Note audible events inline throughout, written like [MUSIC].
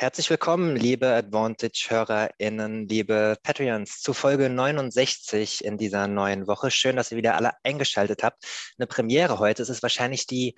Herzlich willkommen, liebe Advantage-HörerInnen, liebe Patreons, zu Folge 69 in dieser neuen Woche. Schön, dass ihr wieder alle eingeschaltet habt. Eine Premiere heute. Es ist wahrscheinlich die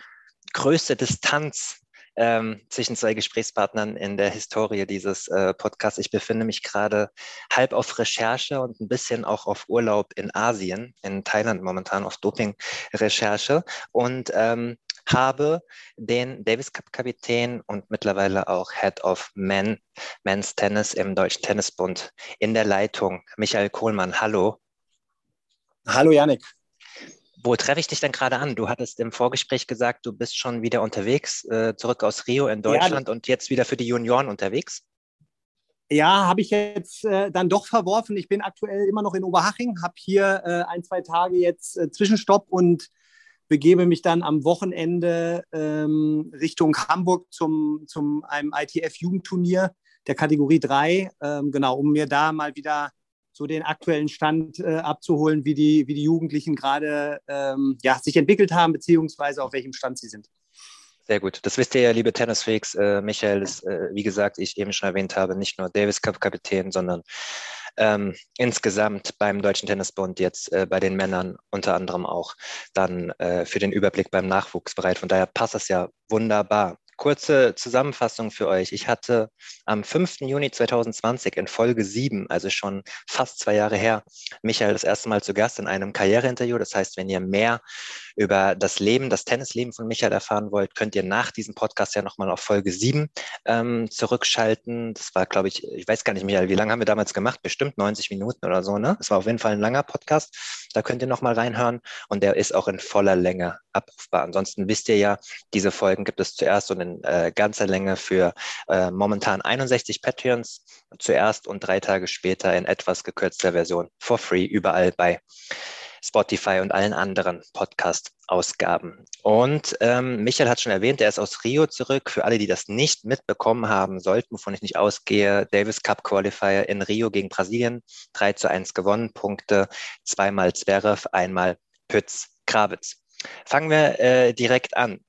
größte Distanz ähm, zwischen zwei Gesprächspartnern in der Historie dieses äh, Podcasts. Ich befinde mich gerade halb auf Recherche und ein bisschen auch auf Urlaub in Asien, in Thailand momentan auf Doping-Recherche. Und ähm, habe den Davis Cup Kapitän und mittlerweile auch Head of Men, Men's Tennis im Deutschen Tennisbund in der Leitung. Michael Kohlmann, hallo. Hallo Janik. Wo treffe ich dich denn gerade an? Du hattest im Vorgespräch gesagt, du bist schon wieder unterwegs, äh, zurück aus Rio in Deutschland ja, und jetzt wieder für die Junioren unterwegs. Ja, habe ich jetzt äh, dann doch verworfen. Ich bin aktuell immer noch in Oberhaching, habe hier äh, ein, zwei Tage jetzt äh, Zwischenstopp und begebe mich dann am Wochenende ähm, Richtung Hamburg zum, zum einem ITF-Jugendturnier der Kategorie 3, ähm, genau, um mir da mal wieder so den aktuellen Stand äh, abzuholen, wie die, wie die Jugendlichen gerade ähm, ja, sich entwickelt haben, beziehungsweise auf welchem Stand sie sind. Sehr gut. Das wisst ihr ja, liebe Tennisfreaks. Äh, Michael ist, äh, wie gesagt, ich eben schon erwähnt habe, nicht nur Davis Cup Kapitän, sondern ähm, insgesamt beim Deutschen Tennisbund jetzt äh, bei den Männern unter anderem auch dann äh, für den Überblick beim Nachwuchs bereit. Von daher passt das ja wunderbar. Kurze Zusammenfassung für euch. Ich hatte am 5. Juni 2020 in Folge 7, also schon fast zwei Jahre her, Michael das erste Mal zu Gast in einem Karriereinterview. Das heißt, wenn ihr mehr über das Leben, das Tennisleben von Michael erfahren wollt, könnt ihr nach diesem Podcast ja nochmal auf Folge 7 ähm, zurückschalten. Das war, glaube ich, ich weiß gar nicht, Michael, wie lange haben wir damals gemacht? Bestimmt 90 Minuten oder so, ne? Es war auf jeden Fall ein langer Podcast. Da könnt ihr nochmal reinhören und der ist auch in voller Länge abrufbar. Ansonsten wisst ihr ja, diese Folgen gibt es zuerst und in äh, ganzer Länge für äh, momentan 61 Patreons zuerst und drei Tage später in etwas gekürzter Version for free überall bei Spotify und allen anderen Podcast-Ausgaben. Und ähm, Michael hat schon erwähnt, er ist aus Rio zurück. Für alle, die das nicht mitbekommen haben sollten, wovon ich nicht ausgehe, Davis Cup Qualifier in Rio gegen Brasilien, 3 zu 1 gewonnen, Punkte, zweimal Zverev, einmal Pütz, Krawitz. Fangen wir äh, direkt an.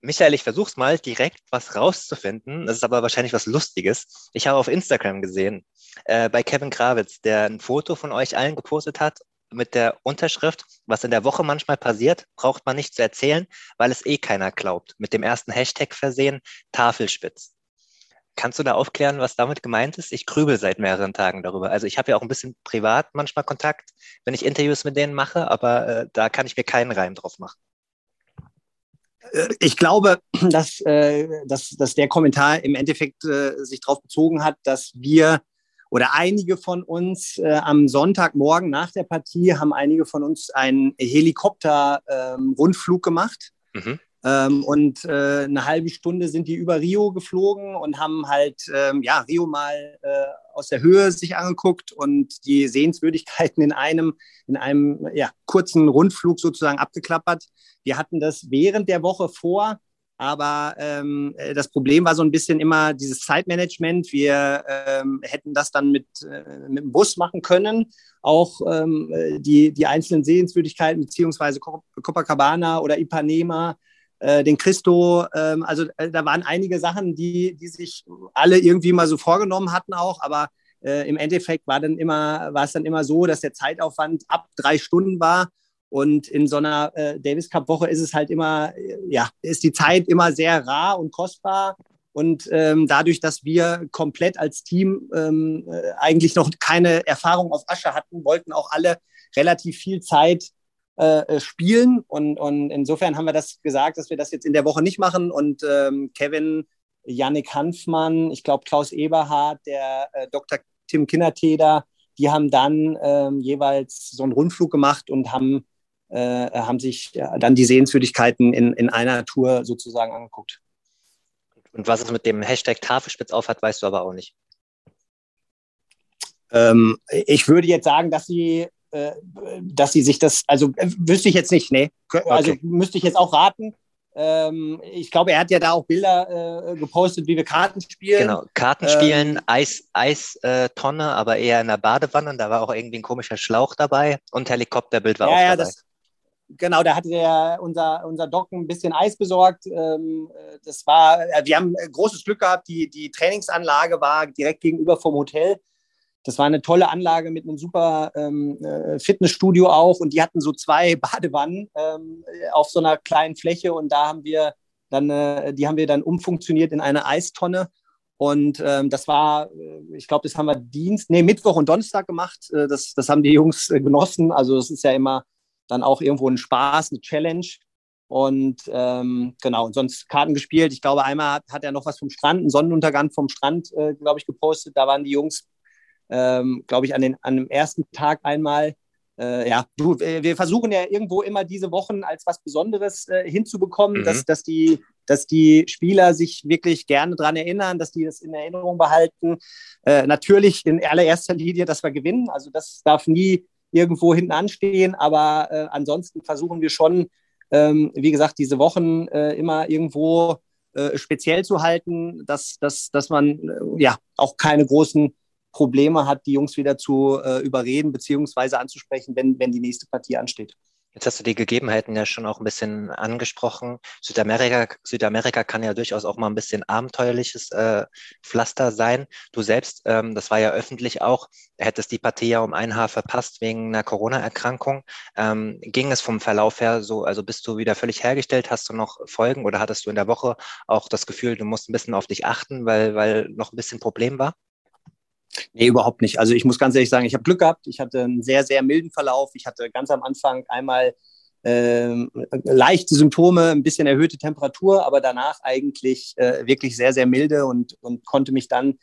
Michael, ich versuch's mal direkt was rauszufinden. Das ist aber wahrscheinlich was Lustiges. Ich habe auf Instagram gesehen, äh, bei Kevin Krawitz, der ein Foto von euch allen gepostet hat mit der Unterschrift, was in der Woche manchmal passiert, braucht man nicht zu erzählen, weil es eh keiner glaubt. Mit dem ersten Hashtag versehen, Tafelspitz. Kannst du da aufklären, was damit gemeint ist? Ich grübel seit mehreren Tagen darüber. Also ich habe ja auch ein bisschen privat manchmal Kontakt, wenn ich Interviews mit denen mache, aber äh, da kann ich mir keinen Reim drauf machen. Äh, ich glaube, dass, äh, dass, dass der Kommentar im Endeffekt äh, sich darauf bezogen hat, dass wir oder einige von uns äh, am Sonntagmorgen nach der Partie haben einige von uns einen Helikopter-Rundflug ähm, gemacht. Mhm. Ähm, und äh, eine halbe Stunde sind die über Rio geflogen und haben halt ähm, ja, Rio mal äh, aus der Höhe sich angeguckt und die Sehenswürdigkeiten in einem, in einem ja, kurzen Rundflug sozusagen abgeklappert. Wir hatten das während der Woche vor, aber ähm, äh, das Problem war so ein bisschen immer dieses Zeitmanagement. Wir ähm, hätten das dann mit, äh, mit dem Bus machen können. Auch ähm, die, die einzelnen Sehenswürdigkeiten, beziehungsweise Copacabana oder Ipanema, äh, den Christo. Ähm, also äh, da waren einige Sachen, die, die sich alle irgendwie mal so vorgenommen hatten auch. Aber äh, im Endeffekt war, dann immer, war es dann immer so, dass der Zeitaufwand ab drei Stunden war. Und in so einer äh, Davis Cup Woche ist es halt immer, äh, ja, ist die Zeit immer sehr rar und kostbar. Und ähm, dadurch, dass wir komplett als Team ähm, äh, eigentlich noch keine Erfahrung auf Asche hatten, wollten auch alle relativ viel Zeit äh, spielen. Und, und insofern haben wir das gesagt, dass wir das jetzt in der Woche nicht machen. Und ähm, Kevin, Yannick Hanfmann, ich glaube Klaus Eberhardt, der äh, Dr. Tim Kinnerteder, die haben dann ähm, jeweils so einen Rundflug gemacht und haben äh, haben sich dann die Sehenswürdigkeiten in, in einer Tour sozusagen angeguckt. Und was es mit dem Hashtag Tafelspitz auf hat, weißt du aber auch nicht. Ähm, ich würde jetzt sagen, dass sie, äh, dass sie sich das, also äh, wüsste ich jetzt nicht, nee. Also okay. müsste ich jetzt auch raten. Ähm, ich glaube, er hat ja da auch Bilder äh, gepostet, wie wir Karten spielen. Genau, Karten spielen, ähm, Eis, Eistonne, äh, aber eher in der Badewanne. Da war auch irgendwie ein komischer Schlauch dabei und Helikopterbild war ja, auch ja, dabei. Das, genau, da hatte der, unser, unser Doc ein bisschen Eis besorgt. Ähm, das war, wir haben großes Glück gehabt. Die, die Trainingsanlage war direkt gegenüber vom Hotel. Das war eine tolle Anlage mit einem super ähm, äh, Fitnessstudio auch und die hatten so zwei [LAUGHS] Badewannen ähm, auf so einer kleinen Fläche und da haben wir dann, äh, die haben wir dann umfunktioniert in eine Eistonne und ähm, das war, äh, ich glaube, das haben wir Dienst, nee, Mittwoch und Donnerstag gemacht. Äh, das, das haben die Jungs äh, genossen. Also es ist ja immer dann auch irgendwo ein Spaß, eine Challenge. Und ähm, genau, und sonst Karten gespielt. Ich glaube, einmal hat, hat er noch was vom Strand, einen Sonnenuntergang vom Strand, äh, glaube ich, gepostet. Da waren die Jungs ähm, glaube ich, an, den, an dem ersten Tag einmal. Äh, ja, du, wir versuchen ja irgendwo immer diese Wochen als was Besonderes äh, hinzubekommen, mhm. dass, dass, die, dass die Spieler sich wirklich gerne daran erinnern, dass die das in Erinnerung behalten. Äh, natürlich in allererster Linie, dass wir gewinnen. Also das darf nie irgendwo hinten anstehen, aber äh, ansonsten versuchen wir schon, ähm, wie gesagt, diese Wochen äh, immer irgendwo äh, speziell zu halten, dass, dass, dass man ja auch keine großen Probleme hat, die Jungs wieder zu äh, überreden bzw. anzusprechen, wenn, wenn die nächste Partie ansteht. Jetzt hast du die Gegebenheiten ja schon auch ein bisschen angesprochen. Südamerika, Südamerika kann ja durchaus auch mal ein bisschen abenteuerliches äh, Pflaster sein. Du selbst, ähm, das war ja öffentlich auch, hättest die Partie ja um ein Haar verpasst wegen einer Corona-Erkrankung. Ähm, ging es vom Verlauf her so, also bist du wieder völlig hergestellt? Hast du noch Folgen oder hattest du in der Woche auch das Gefühl, du musst ein bisschen auf dich achten, weil, weil noch ein bisschen Problem war? Nee, überhaupt nicht. Also ich muss ganz ehrlich sagen, ich habe Glück gehabt. Ich hatte einen sehr, sehr milden Verlauf. Ich hatte ganz am Anfang einmal äh, leichte Symptome, ein bisschen erhöhte Temperatur, aber danach eigentlich äh, wirklich sehr, sehr milde und, und konnte mich dann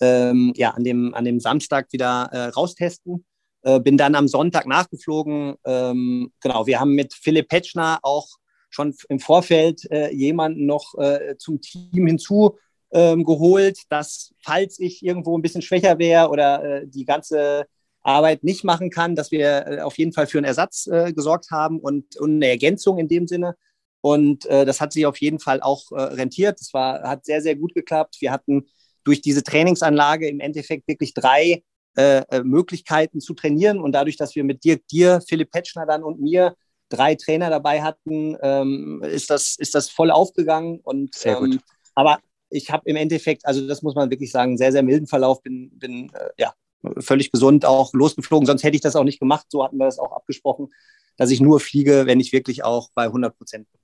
ähm, ja, an, dem, an dem Samstag wieder äh, raustesten. Äh, bin dann am Sonntag nachgeflogen. Ähm, genau, wir haben mit Philipp Petschner auch schon im Vorfeld äh, jemanden noch äh, zum Team hinzu ähm, geholt, dass falls ich irgendwo ein bisschen schwächer wäre oder äh, die ganze Arbeit nicht machen kann, dass wir äh, auf jeden Fall für einen Ersatz äh, gesorgt haben und, und, eine Ergänzung in dem Sinne. Und äh, das hat sich auf jeden Fall auch äh, rentiert. Das war, hat sehr, sehr gut geklappt. Wir hatten durch diese Trainingsanlage im Endeffekt wirklich drei äh, Möglichkeiten zu trainieren. Und dadurch, dass wir mit Dirk, dir, Philipp Petschner dann und mir drei Trainer dabei hatten, ähm, ist, das, ist das voll aufgegangen. Und, sehr gut. Ähm, aber ich habe im Endeffekt, also das muss man wirklich sagen, sehr, sehr milden Verlauf, bin, bin äh, ja, völlig gesund auch losgeflogen. Sonst hätte ich das auch nicht gemacht. So hatten wir das auch abgesprochen, dass ich nur fliege, wenn ich wirklich auch bei 100 Prozent bin.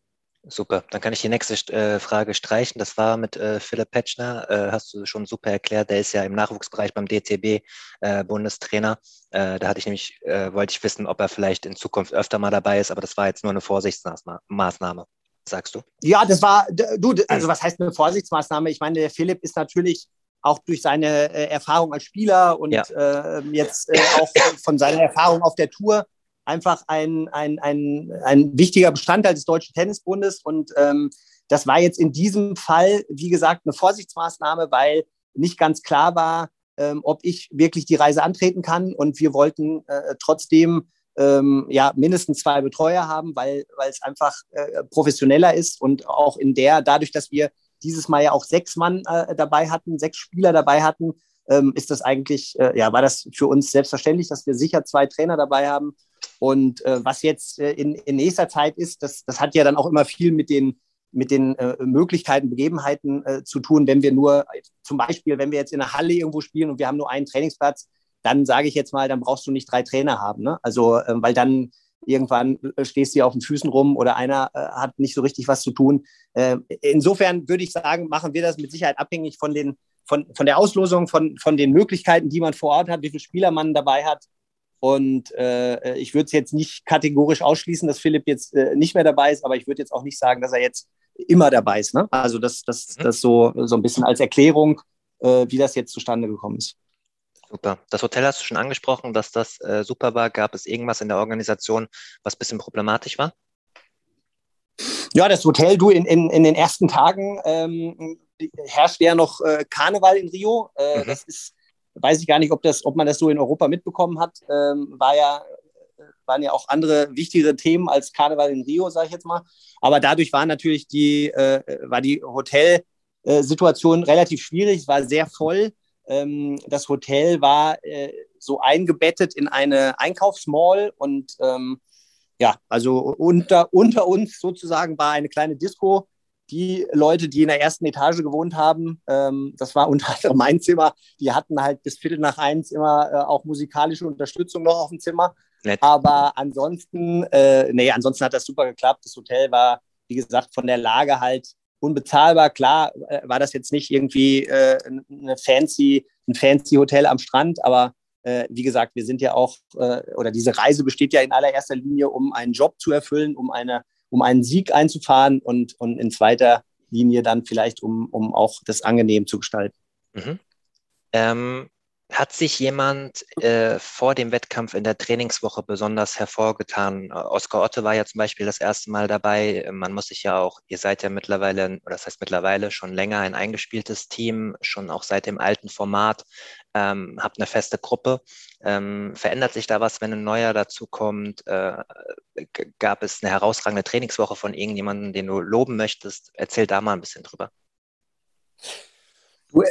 Super, dann kann ich die nächste äh, Frage streichen. Das war mit äh, Philipp Petschner, äh, hast du schon super erklärt. Der ist ja im Nachwuchsbereich beim DTB äh, Bundestrainer. Äh, da hatte ich nämlich, äh, wollte ich wissen, ob er vielleicht in Zukunft öfter mal dabei ist, aber das war jetzt nur eine Vorsichtsmaßnahme sagst du? Ja, das war, du, also was heißt eine Vorsichtsmaßnahme? Ich meine, der Philipp ist natürlich auch durch seine äh, Erfahrung als Spieler und ja. äh, jetzt äh, auch von seiner Erfahrung auf der Tour einfach ein, ein, ein, ein wichtiger Bestandteil des Deutschen Tennisbundes. Und ähm, das war jetzt in diesem Fall, wie gesagt, eine Vorsichtsmaßnahme, weil nicht ganz klar war, ähm, ob ich wirklich die Reise antreten kann. Und wir wollten äh, trotzdem ähm, ja, mindestens zwei Betreuer haben, weil, es einfach äh, professioneller ist und auch in der, dadurch, dass wir dieses Mal ja auch sechs Mann äh, dabei hatten, sechs Spieler dabei hatten, ähm, ist das eigentlich, äh, ja, war das für uns selbstverständlich, dass wir sicher zwei Trainer dabei haben. Und äh, was jetzt äh, in, in nächster Zeit ist, das, das hat ja dann auch immer viel mit den, mit den äh, Möglichkeiten, Begebenheiten äh, zu tun. Wenn wir nur, zum Beispiel, wenn wir jetzt in einer Halle irgendwo spielen und wir haben nur einen Trainingsplatz, dann sage ich jetzt mal, dann brauchst du nicht drei Trainer haben. Ne? Also, ähm, weil dann irgendwann äh, stehst du auf den Füßen rum oder einer äh, hat nicht so richtig was zu tun. Äh, insofern würde ich sagen, machen wir das mit Sicherheit abhängig von, den, von, von der Auslosung, von, von den Möglichkeiten, die man vor Ort hat, wie viele Spieler man dabei hat. Und äh, ich würde es jetzt nicht kategorisch ausschließen, dass Philipp jetzt äh, nicht mehr dabei ist, aber ich würde jetzt auch nicht sagen, dass er jetzt immer dabei ist. Ne? Also das, das, mhm. das so, so ein bisschen als Erklärung, äh, wie das jetzt zustande gekommen ist. Super. Das Hotel hast du schon angesprochen, dass das äh, super war. Gab es irgendwas in der Organisation, was ein bisschen problematisch war? Ja, das Hotel, du, in, in, in den ersten Tagen ähm, herrscht ja noch äh, Karneval in Rio. Äh, mhm. Das ist, weiß ich gar nicht, ob, das, ob man das so in Europa mitbekommen hat. Ähm, war ja, waren ja auch andere wichtigere Themen als Karneval in Rio, sage ich jetzt mal. Aber dadurch war natürlich die, äh, war die Hotelsituation relativ schwierig. Es war sehr voll. Ähm, das Hotel war äh, so eingebettet in eine Einkaufsmall und ähm, ja, also unter, unter uns sozusagen war eine kleine Disco. Die Leute, die in der ersten Etage gewohnt haben, ähm, das war unter anderem mein Zimmer, die hatten halt bis Viertel nach eins immer äh, auch musikalische Unterstützung noch auf dem Zimmer. Nett. Aber ansonsten, äh, nee, ansonsten hat das super geklappt. Das Hotel war, wie gesagt, von der Lage halt unbezahlbar. Klar äh, war das jetzt nicht irgendwie äh, eine fancy, ein fancy Hotel am Strand, aber äh, wie gesagt, wir sind ja auch, äh, oder diese Reise besteht ja in allererster Linie, um einen Job zu erfüllen, um, eine, um einen Sieg einzufahren und, und in zweiter Linie dann vielleicht, um, um auch das angenehm zu gestalten. Mhm. Ähm, hat sich jemand äh, vor dem Wettkampf in der Trainingswoche besonders hervorgetan? Oskar Otte war ja zum Beispiel das erste Mal dabei. Man muss sich ja auch, ihr seid ja mittlerweile, oder das heißt mittlerweile schon länger ein eingespieltes Team, schon auch seit dem alten Format, ähm, habt eine feste Gruppe. Ähm, verändert sich da was, wenn ein neuer dazukommt? Äh, gab es eine herausragende Trainingswoche von irgendjemandem, den du loben möchtest? Erzähl da mal ein bisschen drüber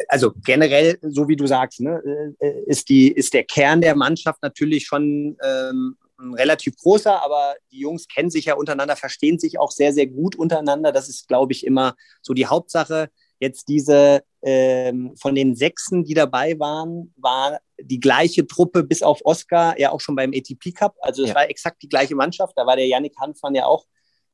also generell, so wie du sagst, ne, äh, ist, die, ist der Kern der Mannschaft natürlich schon ähm, relativ großer, aber die Jungs kennen sich ja untereinander, verstehen sich auch sehr, sehr gut untereinander. Das ist, glaube ich, immer so die Hauptsache. Jetzt diese ähm, von den Sechsen, die dabei waren, war die gleiche Truppe bis auf Oscar ja auch schon beim ATP Cup. Also es ja. war exakt die gleiche Mannschaft. Da war der Yannick Hanfmann ja auch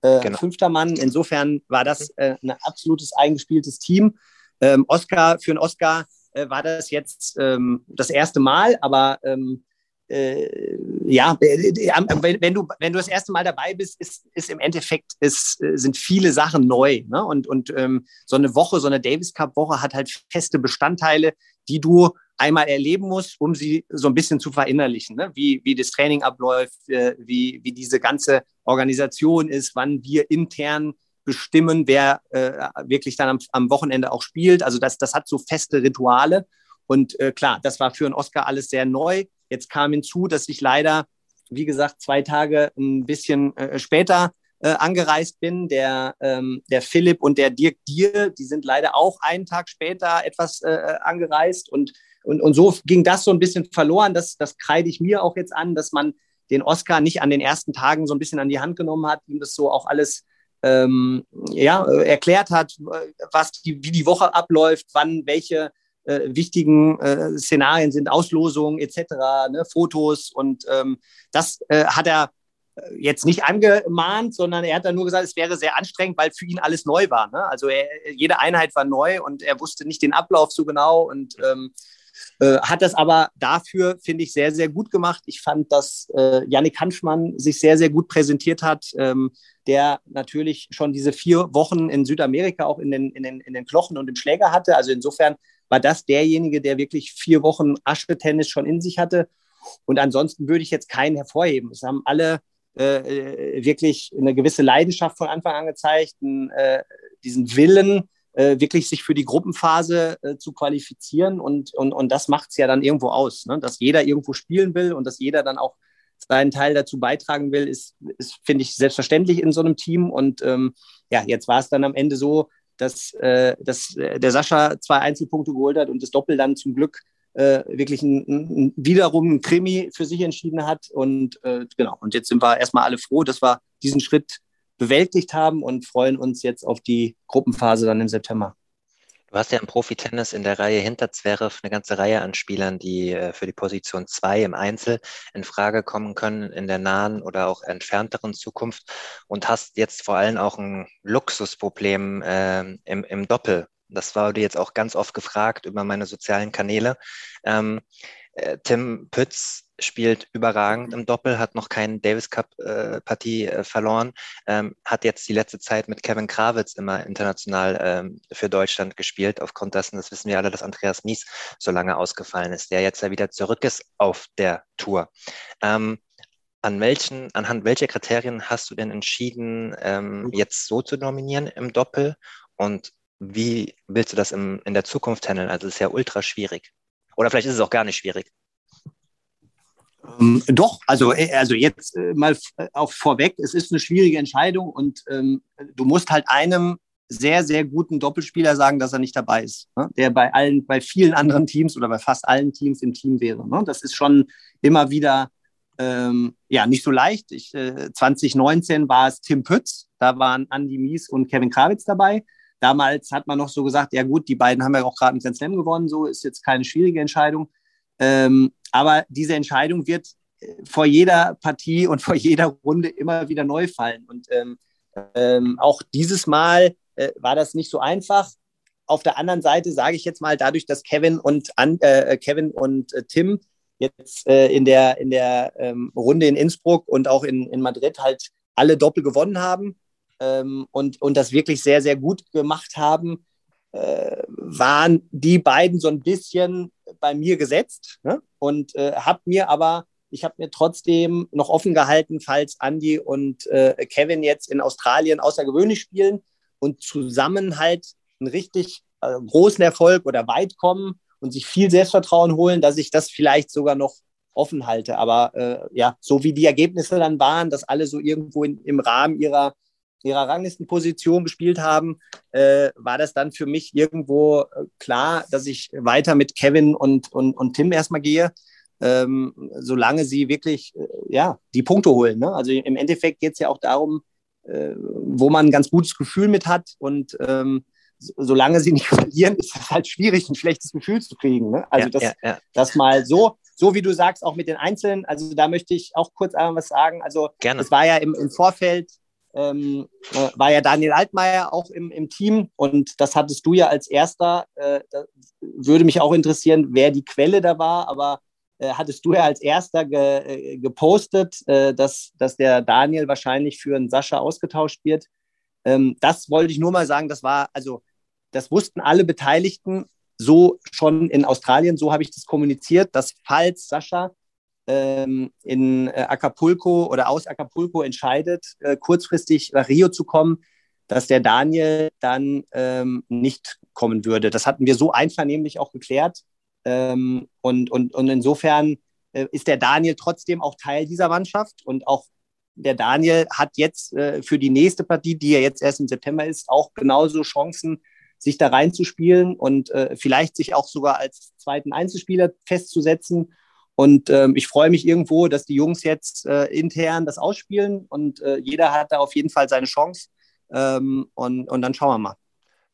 äh, genau. fünfter Mann. Insofern war das äh, ein absolutes eingespieltes Team. Ähm, Oscar, für einen Oscar äh, war das jetzt ähm, das erste Mal, aber ähm, äh, ja, äh, äh, wenn, du, wenn du das erste Mal dabei bist, ist, ist im Endeffekt ist, äh, sind viele Sachen neu. Ne? Und, und ähm, so eine Woche, so eine Davis Cup-Woche hat halt feste Bestandteile, die du einmal erleben musst, um sie so ein bisschen zu verinnerlichen, ne? wie, wie das Training abläuft, äh, wie, wie diese ganze Organisation ist, wann wir intern bestimmen, wer äh, wirklich dann am, am, Wochenende auch spielt. Also das, das hat so feste Rituale. Und äh, klar, das war für einen Oscar alles sehr neu. Jetzt kam hinzu, dass ich leider, wie gesagt, zwei Tage ein bisschen äh, später äh, angereist bin. Der, ähm, der Philipp und der Dirk Dier, die sind leider auch einen Tag später etwas äh, angereist. Und, und, und so ging das so ein bisschen verloren. Das, das kreide ich mir auch jetzt an, dass man den Oscar nicht an den ersten Tagen so ein bisschen an die Hand genommen hat, ihm das so auch alles ähm, ja, erklärt hat, was die, wie die Woche abläuft, wann welche äh, wichtigen äh, Szenarien sind, Auslosungen etc., ne, Fotos. Und ähm, das äh, hat er äh, jetzt nicht angemahnt, sondern er hat dann nur gesagt, es wäre sehr anstrengend, weil für ihn alles neu war. Ne? Also er, jede Einheit war neu und er wusste nicht den Ablauf so genau und ähm, äh, hat das aber dafür, finde ich, sehr, sehr gut gemacht. Ich fand, dass äh, Yannick Hanschmann sich sehr, sehr gut präsentiert hat. Ähm, der natürlich schon diese vier Wochen in Südamerika auch in den, in, den, in den Knochen und im Schläger hatte. Also insofern war das derjenige, der wirklich vier Wochen Aschentennis schon in sich hatte. Und ansonsten würde ich jetzt keinen hervorheben. Es haben alle äh, wirklich eine gewisse Leidenschaft von Anfang an gezeigt, einen, äh, diesen Willen, äh, wirklich sich für die Gruppenphase äh, zu qualifizieren. Und, und, und das macht es ja dann irgendwo aus, ne? dass jeder irgendwo spielen will und dass jeder dann auch seinen Teil dazu beitragen will, ist, ist finde ich, selbstverständlich in so einem Team. Und ähm, ja, jetzt war es dann am Ende so, dass, äh, dass äh, der Sascha zwei Einzelpunkte geholt hat und das Doppel dann zum Glück äh, wirklich ein, ein, wiederum ein Krimi für sich entschieden hat. Und äh, genau, und jetzt sind wir erstmal alle froh, dass wir diesen Schritt bewältigt haben und freuen uns jetzt auf die Gruppenphase dann im September. Du hast ja im Profi-Tennis in der Reihe hinter Zverev eine ganze Reihe an Spielern, die äh, für die Position 2 im Einzel in Frage kommen können in der nahen oder auch entfernteren Zukunft und hast jetzt vor allem auch ein Luxusproblem äh, im, im Doppel. Das wurde jetzt auch ganz oft gefragt über meine sozialen Kanäle. Ähm, äh, Tim Pütz spielt überragend im Doppel, hat noch keine Davis Cup-Partie äh, äh, verloren, ähm, hat jetzt die letzte Zeit mit Kevin Krawitz immer international ähm, für Deutschland gespielt, aufgrund dessen, das wissen wir alle, dass Andreas Mies so lange ausgefallen ist, der jetzt ja wieder zurück ist auf der Tour. Ähm, an welchen, anhand welcher Kriterien hast du denn entschieden, ähm, jetzt so zu nominieren im Doppel? Und wie willst du das im, in der Zukunft handeln? Also es ist ja ultra schwierig. Oder vielleicht ist es auch gar nicht schwierig. Ähm, doch, also, äh, also jetzt äh, mal äh, auch vorweg, es ist eine schwierige Entscheidung und ähm, du musst halt einem sehr, sehr guten Doppelspieler sagen, dass er nicht dabei ist, ne? der bei allen, bei vielen anderen Teams oder bei fast allen Teams im Team wäre. Ne? Das ist schon immer wieder ähm, ja, nicht so leicht. Ich, äh, 2019 war es Tim Pütz, da waren Andy Mies und Kevin Krawitz dabei. Damals hat man noch so gesagt, ja gut, die beiden haben ja auch gerade einen Grand Slam gewonnen, so ist jetzt keine schwierige Entscheidung. Ähm, aber diese Entscheidung wird äh, vor jeder Partie und vor jeder Runde immer wieder neu fallen. Und ähm, ähm, auch dieses Mal äh, war das nicht so einfach. Auf der anderen Seite sage ich jetzt mal, dadurch, dass Kevin und, An äh, Kevin und äh, Tim jetzt äh, in der, in der ähm, Runde in Innsbruck und auch in, in Madrid halt alle Doppel gewonnen haben ähm, und, und das wirklich sehr, sehr gut gemacht haben, äh, waren die beiden so ein bisschen bei mir gesetzt ne? und äh, habe mir aber, ich habe mir trotzdem noch offen gehalten, falls Andy und äh, Kevin jetzt in Australien außergewöhnlich spielen und zusammen halt einen richtig äh, großen Erfolg oder weit kommen, und sich viel Selbstvertrauen holen, dass ich das vielleicht sogar noch offen halte. Aber äh, ja, so wie die Ergebnisse dann waren, dass alle so irgendwo in, im Rahmen ihrer, ihrer Ranglistenposition gespielt haben, äh, war das dann für mich irgendwo äh, klar, dass ich weiter mit Kevin und, und, und Tim erstmal gehe. Ähm, solange sie wirklich äh, ja, die Punkte holen. Ne? Also im Endeffekt geht es ja auch darum, äh, wo man ein ganz gutes Gefühl mit hat. Und ähm, solange sie nicht [LAUGHS] verlieren, ist es halt schwierig, ein schlechtes Gefühl zu kriegen. Ne? Also ja, das, ja, ja. das mal so, so wie du sagst, auch mit den Einzelnen. Also da möchte ich auch kurz einmal was sagen. Also Gerne. es war ja im, im Vorfeld, ähm, äh, war ja Daniel Altmaier auch im, im Team und das hattest du ja als erster. Äh, würde mich auch interessieren, wer die Quelle da war, aber äh, hattest du ja als erster ge, äh, gepostet, äh, dass, dass der Daniel wahrscheinlich für einen Sascha ausgetauscht wird. Ähm, das wollte ich nur mal sagen, das war, also das wussten alle Beteiligten so schon in Australien, so habe ich das kommuniziert, dass falls Sascha in äh, Acapulco oder aus Acapulco entscheidet, äh, kurzfristig nach Rio zu kommen, dass der Daniel dann ähm, nicht kommen würde. Das hatten wir so einvernehmlich auch geklärt. Ähm, und, und, und insofern äh, ist der Daniel trotzdem auch Teil dieser Mannschaft und auch der Daniel hat jetzt äh, für die nächste Partie, die ja jetzt erst im September ist, auch genauso Chancen, sich da reinzuspielen und äh, vielleicht sich auch sogar als zweiten Einzelspieler festzusetzen. Und ähm, ich freue mich irgendwo, dass die Jungs jetzt äh, intern das ausspielen und äh, jeder hat da auf jeden Fall seine Chance. Ähm, und, und dann schauen wir mal.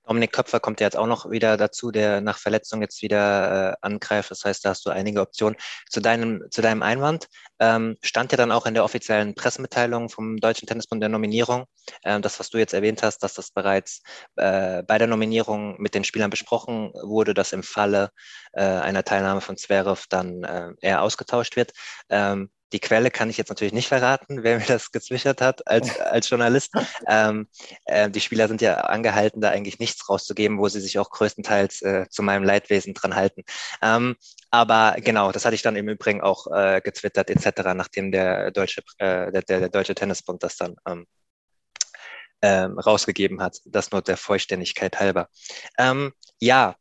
Dominik Köpfer kommt ja jetzt auch noch wieder dazu, der nach Verletzung jetzt wieder äh, angreift. Das heißt, da hast du einige Optionen. Zu deinem, zu deinem Einwand ähm, stand ja dann auch in der offiziellen Pressemitteilung vom Deutschen Tennisbund der Nominierung, äh, das, was du jetzt erwähnt hast, dass das bereits äh, bei der Nominierung mit den Spielern besprochen wurde, dass im Falle äh, einer Teilnahme von Zverev dann äh, er ausgetauscht wird. Ähm, die Quelle kann ich jetzt natürlich nicht verraten, wer mir das gezwischert hat als, als Journalist. Ähm, äh, die Spieler sind ja angehalten, da eigentlich nichts rauszugeben, wo sie sich auch größtenteils äh, zu meinem Leidwesen dran halten. Ähm, aber genau, das hatte ich dann im Übrigen auch äh, getwittert etc., nachdem der deutsche, äh, der, der, deutsche Tennisbund das dann ähm, ähm, rausgegeben hat. Das nur der Vollständigkeit halber. Ähm, ja,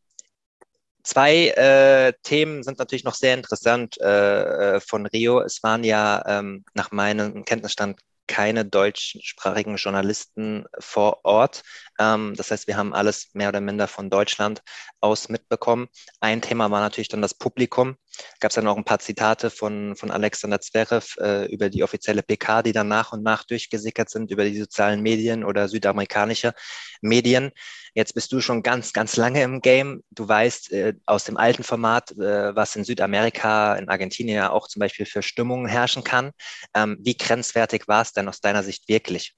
Zwei äh, Themen sind natürlich noch sehr interessant äh, äh, von Rio. Es waren ja ähm, nach meinem Kenntnisstand keine deutschsprachigen Journalisten vor Ort. Ähm, das heißt, wir haben alles mehr oder minder von Deutschland aus mitbekommen. Ein Thema war natürlich dann das Publikum. Gab es dann auch ein paar Zitate von, von Alexander Zverev äh, über die offizielle PK, die dann nach und nach durchgesickert sind über die sozialen Medien oder südamerikanische Medien. Jetzt bist du schon ganz, ganz lange im Game. Du weißt äh, aus dem alten Format, äh, was in Südamerika, in Argentinien ja auch zum Beispiel für Stimmungen herrschen kann. Ähm, wie grenzwertig war es denn aus deiner Sicht wirklich?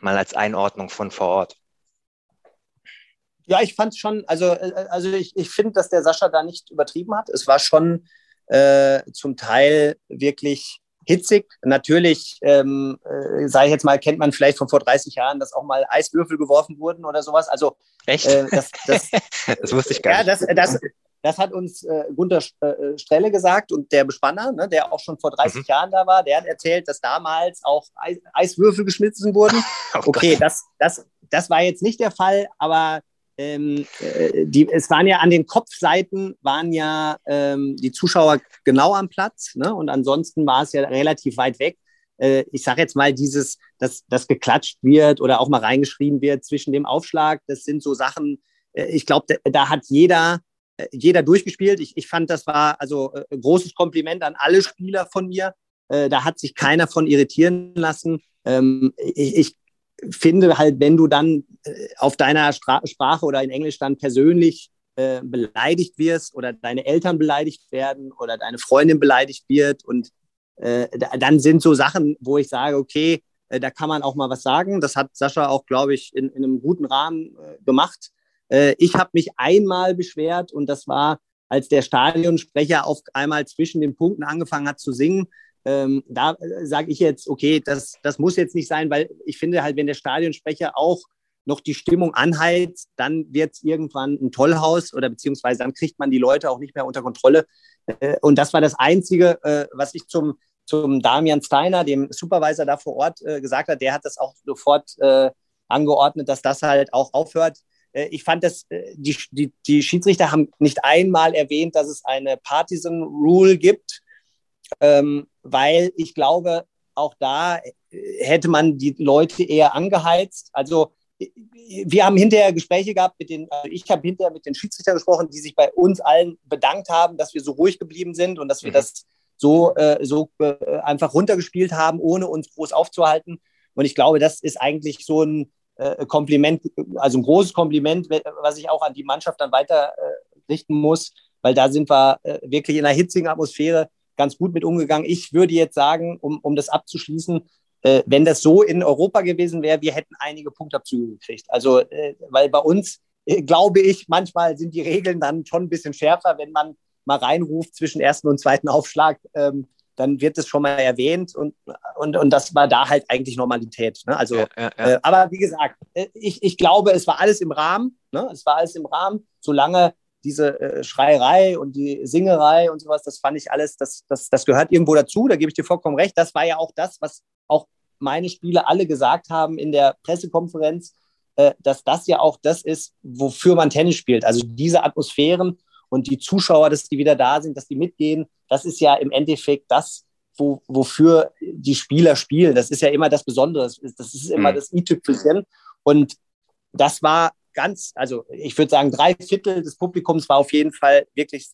Mal als Einordnung von vor Ort. Ja, ich fand schon, also, äh, also ich, ich finde, dass der Sascha da nicht übertrieben hat. Es war schon äh, zum Teil wirklich hitzig. Natürlich, ähm, äh, sage ich jetzt mal, kennt man vielleicht von vor 30 Jahren, dass auch mal Eiswürfel geworfen wurden oder sowas. Also echt? Äh, das, das, [LAUGHS] das, wusste ich gar nicht. Ja, das, das, das hat uns äh, Gunter äh, Strelle gesagt und der Bespanner, ne, der auch schon vor 30 mhm. Jahren da war, der hat erzählt, dass damals auch Eis Eiswürfel geschmissen wurden. [LAUGHS] Oh okay, das, das, das war jetzt nicht der Fall, aber ähm, äh, die, es waren ja an den Kopfseiten waren ja ähm, die Zuschauer genau am Platz ne? und ansonsten war es ja relativ weit weg. Äh, ich sage jetzt mal dieses, dass das geklatscht wird oder auch mal reingeschrieben wird zwischen dem Aufschlag, das sind so Sachen, äh, ich glaube, da, da, hat jeder äh, jeder durchgespielt. Ich, ich fand, das war also äh, großes Kompliment an alle Spieler von mir. Äh, da hat sich keiner von irritieren lassen. Ähm, ich, ich finde halt, wenn du dann äh, auf deiner Stra Sprache oder in Englisch dann persönlich äh, beleidigt wirst oder deine Eltern beleidigt werden oder deine Freundin beleidigt wird und äh, dann sind so Sachen, wo ich sage, okay, äh, da kann man auch mal was sagen. Das hat Sascha auch, glaube ich, in, in einem guten Rahmen äh, gemacht. Äh, ich habe mich einmal beschwert und das war, als der Stadionsprecher auf einmal zwischen den Punkten angefangen hat zu singen. Ähm, da äh, sage ich jetzt, okay, das, das muss jetzt nicht sein, weil ich finde halt, wenn der Stadionsprecher auch noch die Stimmung anheizt, dann wird es irgendwann ein Tollhaus oder beziehungsweise dann kriegt man die Leute auch nicht mehr unter Kontrolle. Äh, und das war das Einzige, äh, was ich zum, zum Damian Steiner, dem Supervisor da vor Ort, äh, gesagt hat. Der hat das auch sofort äh, angeordnet, dass das halt auch aufhört. Äh, ich fand, dass die, die, die Schiedsrichter haben nicht einmal erwähnt, dass es eine Partisan Rule gibt ähm, weil ich glaube, auch da hätte man die Leute eher angeheizt. Also wir haben hinterher Gespräche gehabt mit den, also ich habe hinterher mit den Schiedsrichtern gesprochen, die sich bei uns allen bedankt haben, dass wir so ruhig geblieben sind und dass wir mhm. das so, äh, so äh, einfach runtergespielt haben, ohne uns groß aufzuhalten. Und ich glaube, das ist eigentlich so ein äh, Kompliment, also ein großes Kompliment, was ich auch an die Mannschaft dann weiter äh, richten muss, weil da sind wir äh, wirklich in einer hitzigen Atmosphäre ganz gut mit umgegangen. Ich würde jetzt sagen, um, um das abzuschließen, äh, wenn das so in Europa gewesen wäre, wir hätten einige Punktabzüge gekriegt. Also, äh, weil bei uns, äh, glaube ich, manchmal sind die Regeln dann schon ein bisschen schärfer, wenn man mal reinruft zwischen ersten und zweiten Aufschlag. Ähm, dann wird es schon mal erwähnt und, und, und das war da halt eigentlich Normalität. Ne? Also, ja, ja, ja. Äh, aber wie gesagt, äh, ich, ich glaube, es war alles im Rahmen. Ne? Es war alles im Rahmen, solange diese äh, Schreierei und die Singerei und sowas, das fand ich alles, das, das, das gehört irgendwo dazu, da gebe ich dir vollkommen recht. Das war ja auch das, was auch meine Spieler alle gesagt haben in der Pressekonferenz, äh, dass das ja auch das ist, wofür man Tennis spielt. Also diese Atmosphären und die Zuschauer, dass die wieder da sind, dass die mitgehen, das ist ja im Endeffekt das, wo, wofür die Spieler spielen. Das ist ja immer das Besondere, das ist, immer mhm. das i-Tüpfelchen. Und das war ganz, also ich würde sagen, drei Viertel des Publikums war auf jeden Fall wirklich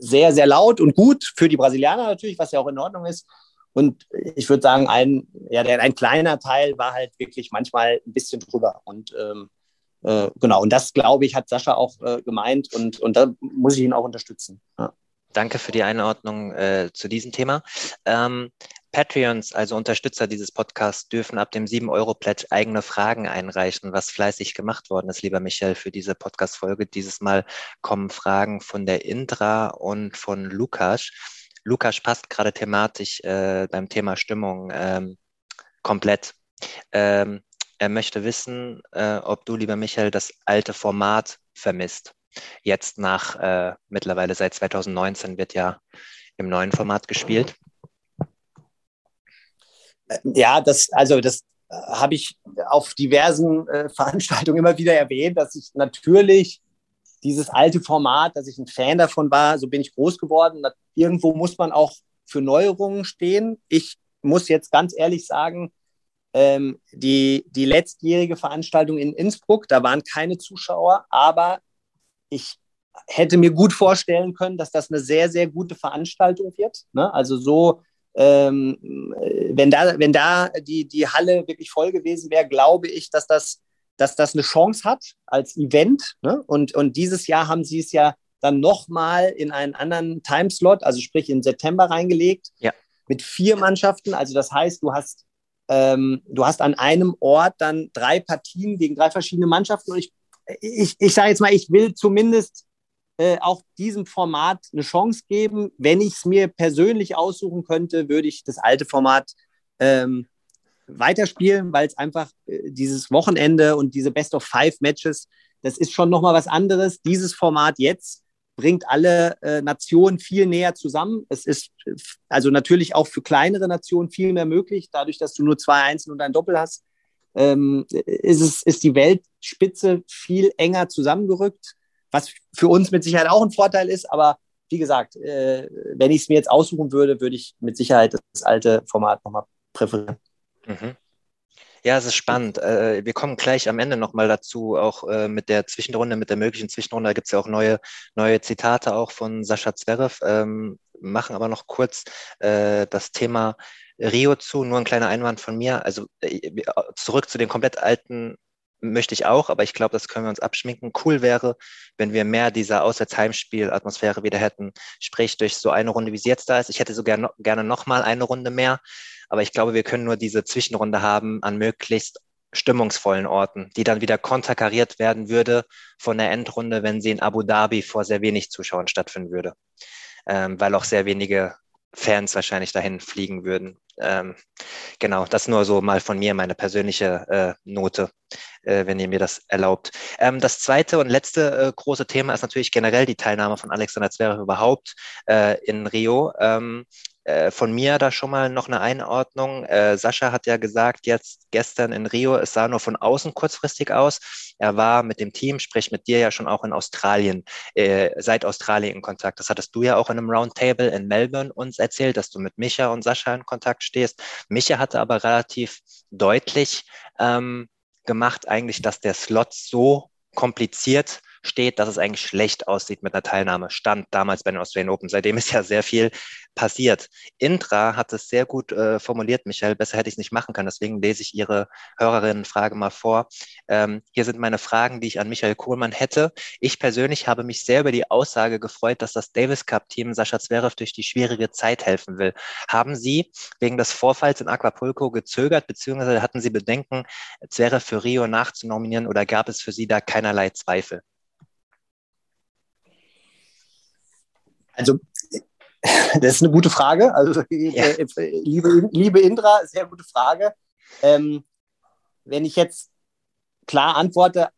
sehr, sehr laut und gut für die Brasilianer natürlich, was ja auch in Ordnung ist. Und ich würde sagen, ein, ja, ein kleiner Teil war halt wirklich manchmal ein bisschen drüber. Und ähm, äh, genau, und das, glaube ich, hat Sascha auch äh, gemeint und, und da muss ich ihn auch unterstützen. Ja. Danke für die Einordnung äh, zu diesem Thema. Ähm, Patreons, also Unterstützer dieses Podcasts, dürfen ab dem 7-Euro-Pledge eigene Fragen einreichen, was fleißig gemacht worden ist, lieber Michael, für diese Podcast-Folge. Dieses Mal kommen Fragen von der Indra und von Lukas. Lukas passt gerade thematisch äh, beim Thema Stimmung ähm, komplett. Ähm, er möchte wissen, äh, ob du, lieber Michael, das alte Format vermisst. Jetzt nach äh, mittlerweile seit 2019 wird ja im neuen Format gespielt. Ja, das, also das äh, habe ich auf diversen äh, [LAUGHS] Veranstaltungen immer wieder erwähnt, dass ich natürlich dieses alte Format, dass ich ein Fan davon war, so bin ich groß geworden. Irgendwo muss man auch für Neuerungen stehen. Ich muss jetzt ganz ehrlich sagen, ähm, die, die letztjährige Veranstaltung in Innsbruck, da waren keine Zuschauer, aber ich hätte mir gut vorstellen können, dass das eine sehr, sehr gute Veranstaltung wird. Ne? Also so ähm, wenn da, wenn da die, die Halle wirklich voll gewesen wäre, glaube ich, dass das, dass das eine Chance hat als Event. Ne? Und, und dieses Jahr haben sie es ja dann nochmal in einen anderen Timeslot, also sprich in September reingelegt, ja. mit vier Mannschaften. Also das heißt, du hast, ähm, du hast an einem Ort dann drei Partien gegen drei verschiedene Mannschaften. Und ich, ich, ich sage jetzt mal, ich will zumindest äh, auch diesem Format eine Chance geben. Wenn ich es mir persönlich aussuchen könnte, würde ich das alte Format ähm, weiterspielen, weil es einfach äh, dieses Wochenende und diese Best of Five Matches, das ist schon nochmal was anderes. Dieses Format jetzt bringt alle äh, Nationen viel näher zusammen. Es ist also natürlich auch für kleinere Nationen viel mehr möglich, dadurch, dass du nur zwei Einzel und ein Doppel hast. Ähm, ist, es, ist die Weltspitze viel enger zusammengerückt, was für uns mit Sicherheit auch ein Vorteil ist. Aber wie gesagt, äh, wenn ich es mir jetzt aussuchen würde, würde ich mit Sicherheit das alte Format nochmal präferieren. Mhm. Ja, es ist spannend. Äh, wir kommen gleich am Ende nochmal dazu, auch äh, mit der Zwischenrunde, mit der möglichen Zwischenrunde. Da gibt es ja auch neue, neue Zitate auch von Sascha Zverev. Ähm, machen aber noch kurz äh, das Thema Rio zu. Nur ein kleiner Einwand von mir. Also zurück zu den komplett alten möchte ich auch, aber ich glaube, das können wir uns abschminken. Cool wäre, wenn wir mehr dieser Auswärtsheimspiel-Atmosphäre wieder hätten, sprich durch so eine Runde, wie sie jetzt da ist. Ich hätte so gerne, gerne nochmal eine Runde mehr, aber ich glaube, wir können nur diese Zwischenrunde haben an möglichst stimmungsvollen Orten, die dann wieder konterkariert werden würde von der Endrunde, wenn sie in Abu Dhabi vor sehr wenig Zuschauern stattfinden würde, ähm, weil auch sehr wenige Fans wahrscheinlich dahin fliegen würden. Ähm, genau, das nur so mal von mir, meine persönliche äh, Note, äh, wenn ihr mir das erlaubt. Ähm, das zweite und letzte äh, große Thema ist natürlich generell die Teilnahme von Alexander Zverev überhaupt äh, in Rio. Ähm, äh, von mir da schon mal noch eine Einordnung. Äh, Sascha hat ja gesagt, jetzt gestern in Rio, es sah nur von außen kurzfristig aus. Er war mit dem Team, sprich mit dir ja schon auch in Australien, äh, seit Australien in Kontakt. Das hattest du ja auch in einem Roundtable in Melbourne uns erzählt, dass du mit Micha und Sascha in Kontakt stehst. Micha hatte aber relativ deutlich ähm, gemacht, eigentlich, dass der Slot so kompliziert steht, dass es eigentlich schlecht aussieht mit einer Teilnahme. Stand damals bei den Australian Open. Seitdem ist ja sehr viel passiert. Intra hat es sehr gut äh, formuliert, Michael. Besser hätte ich es nicht machen können. Deswegen lese ich Ihre Hörerinnenfrage mal vor. Ähm, hier sind meine Fragen, die ich an Michael Kohlmann hätte. Ich persönlich habe mich sehr über die Aussage gefreut, dass das Davis Cup Team Sascha Zverev durch die schwierige Zeit helfen will. Haben Sie wegen des Vorfalls in Acapulco gezögert, beziehungsweise hatten Sie Bedenken, Zverev für Rio nachzunominieren oder gab es für Sie da keinerlei Zweifel? Also, [LAUGHS] das ist eine gute Frage. Also, [LAUGHS] ja. Äh, liebe, liebe Indra, sehr gute Frage. Ähm, wenn ich jetzt klar antworte,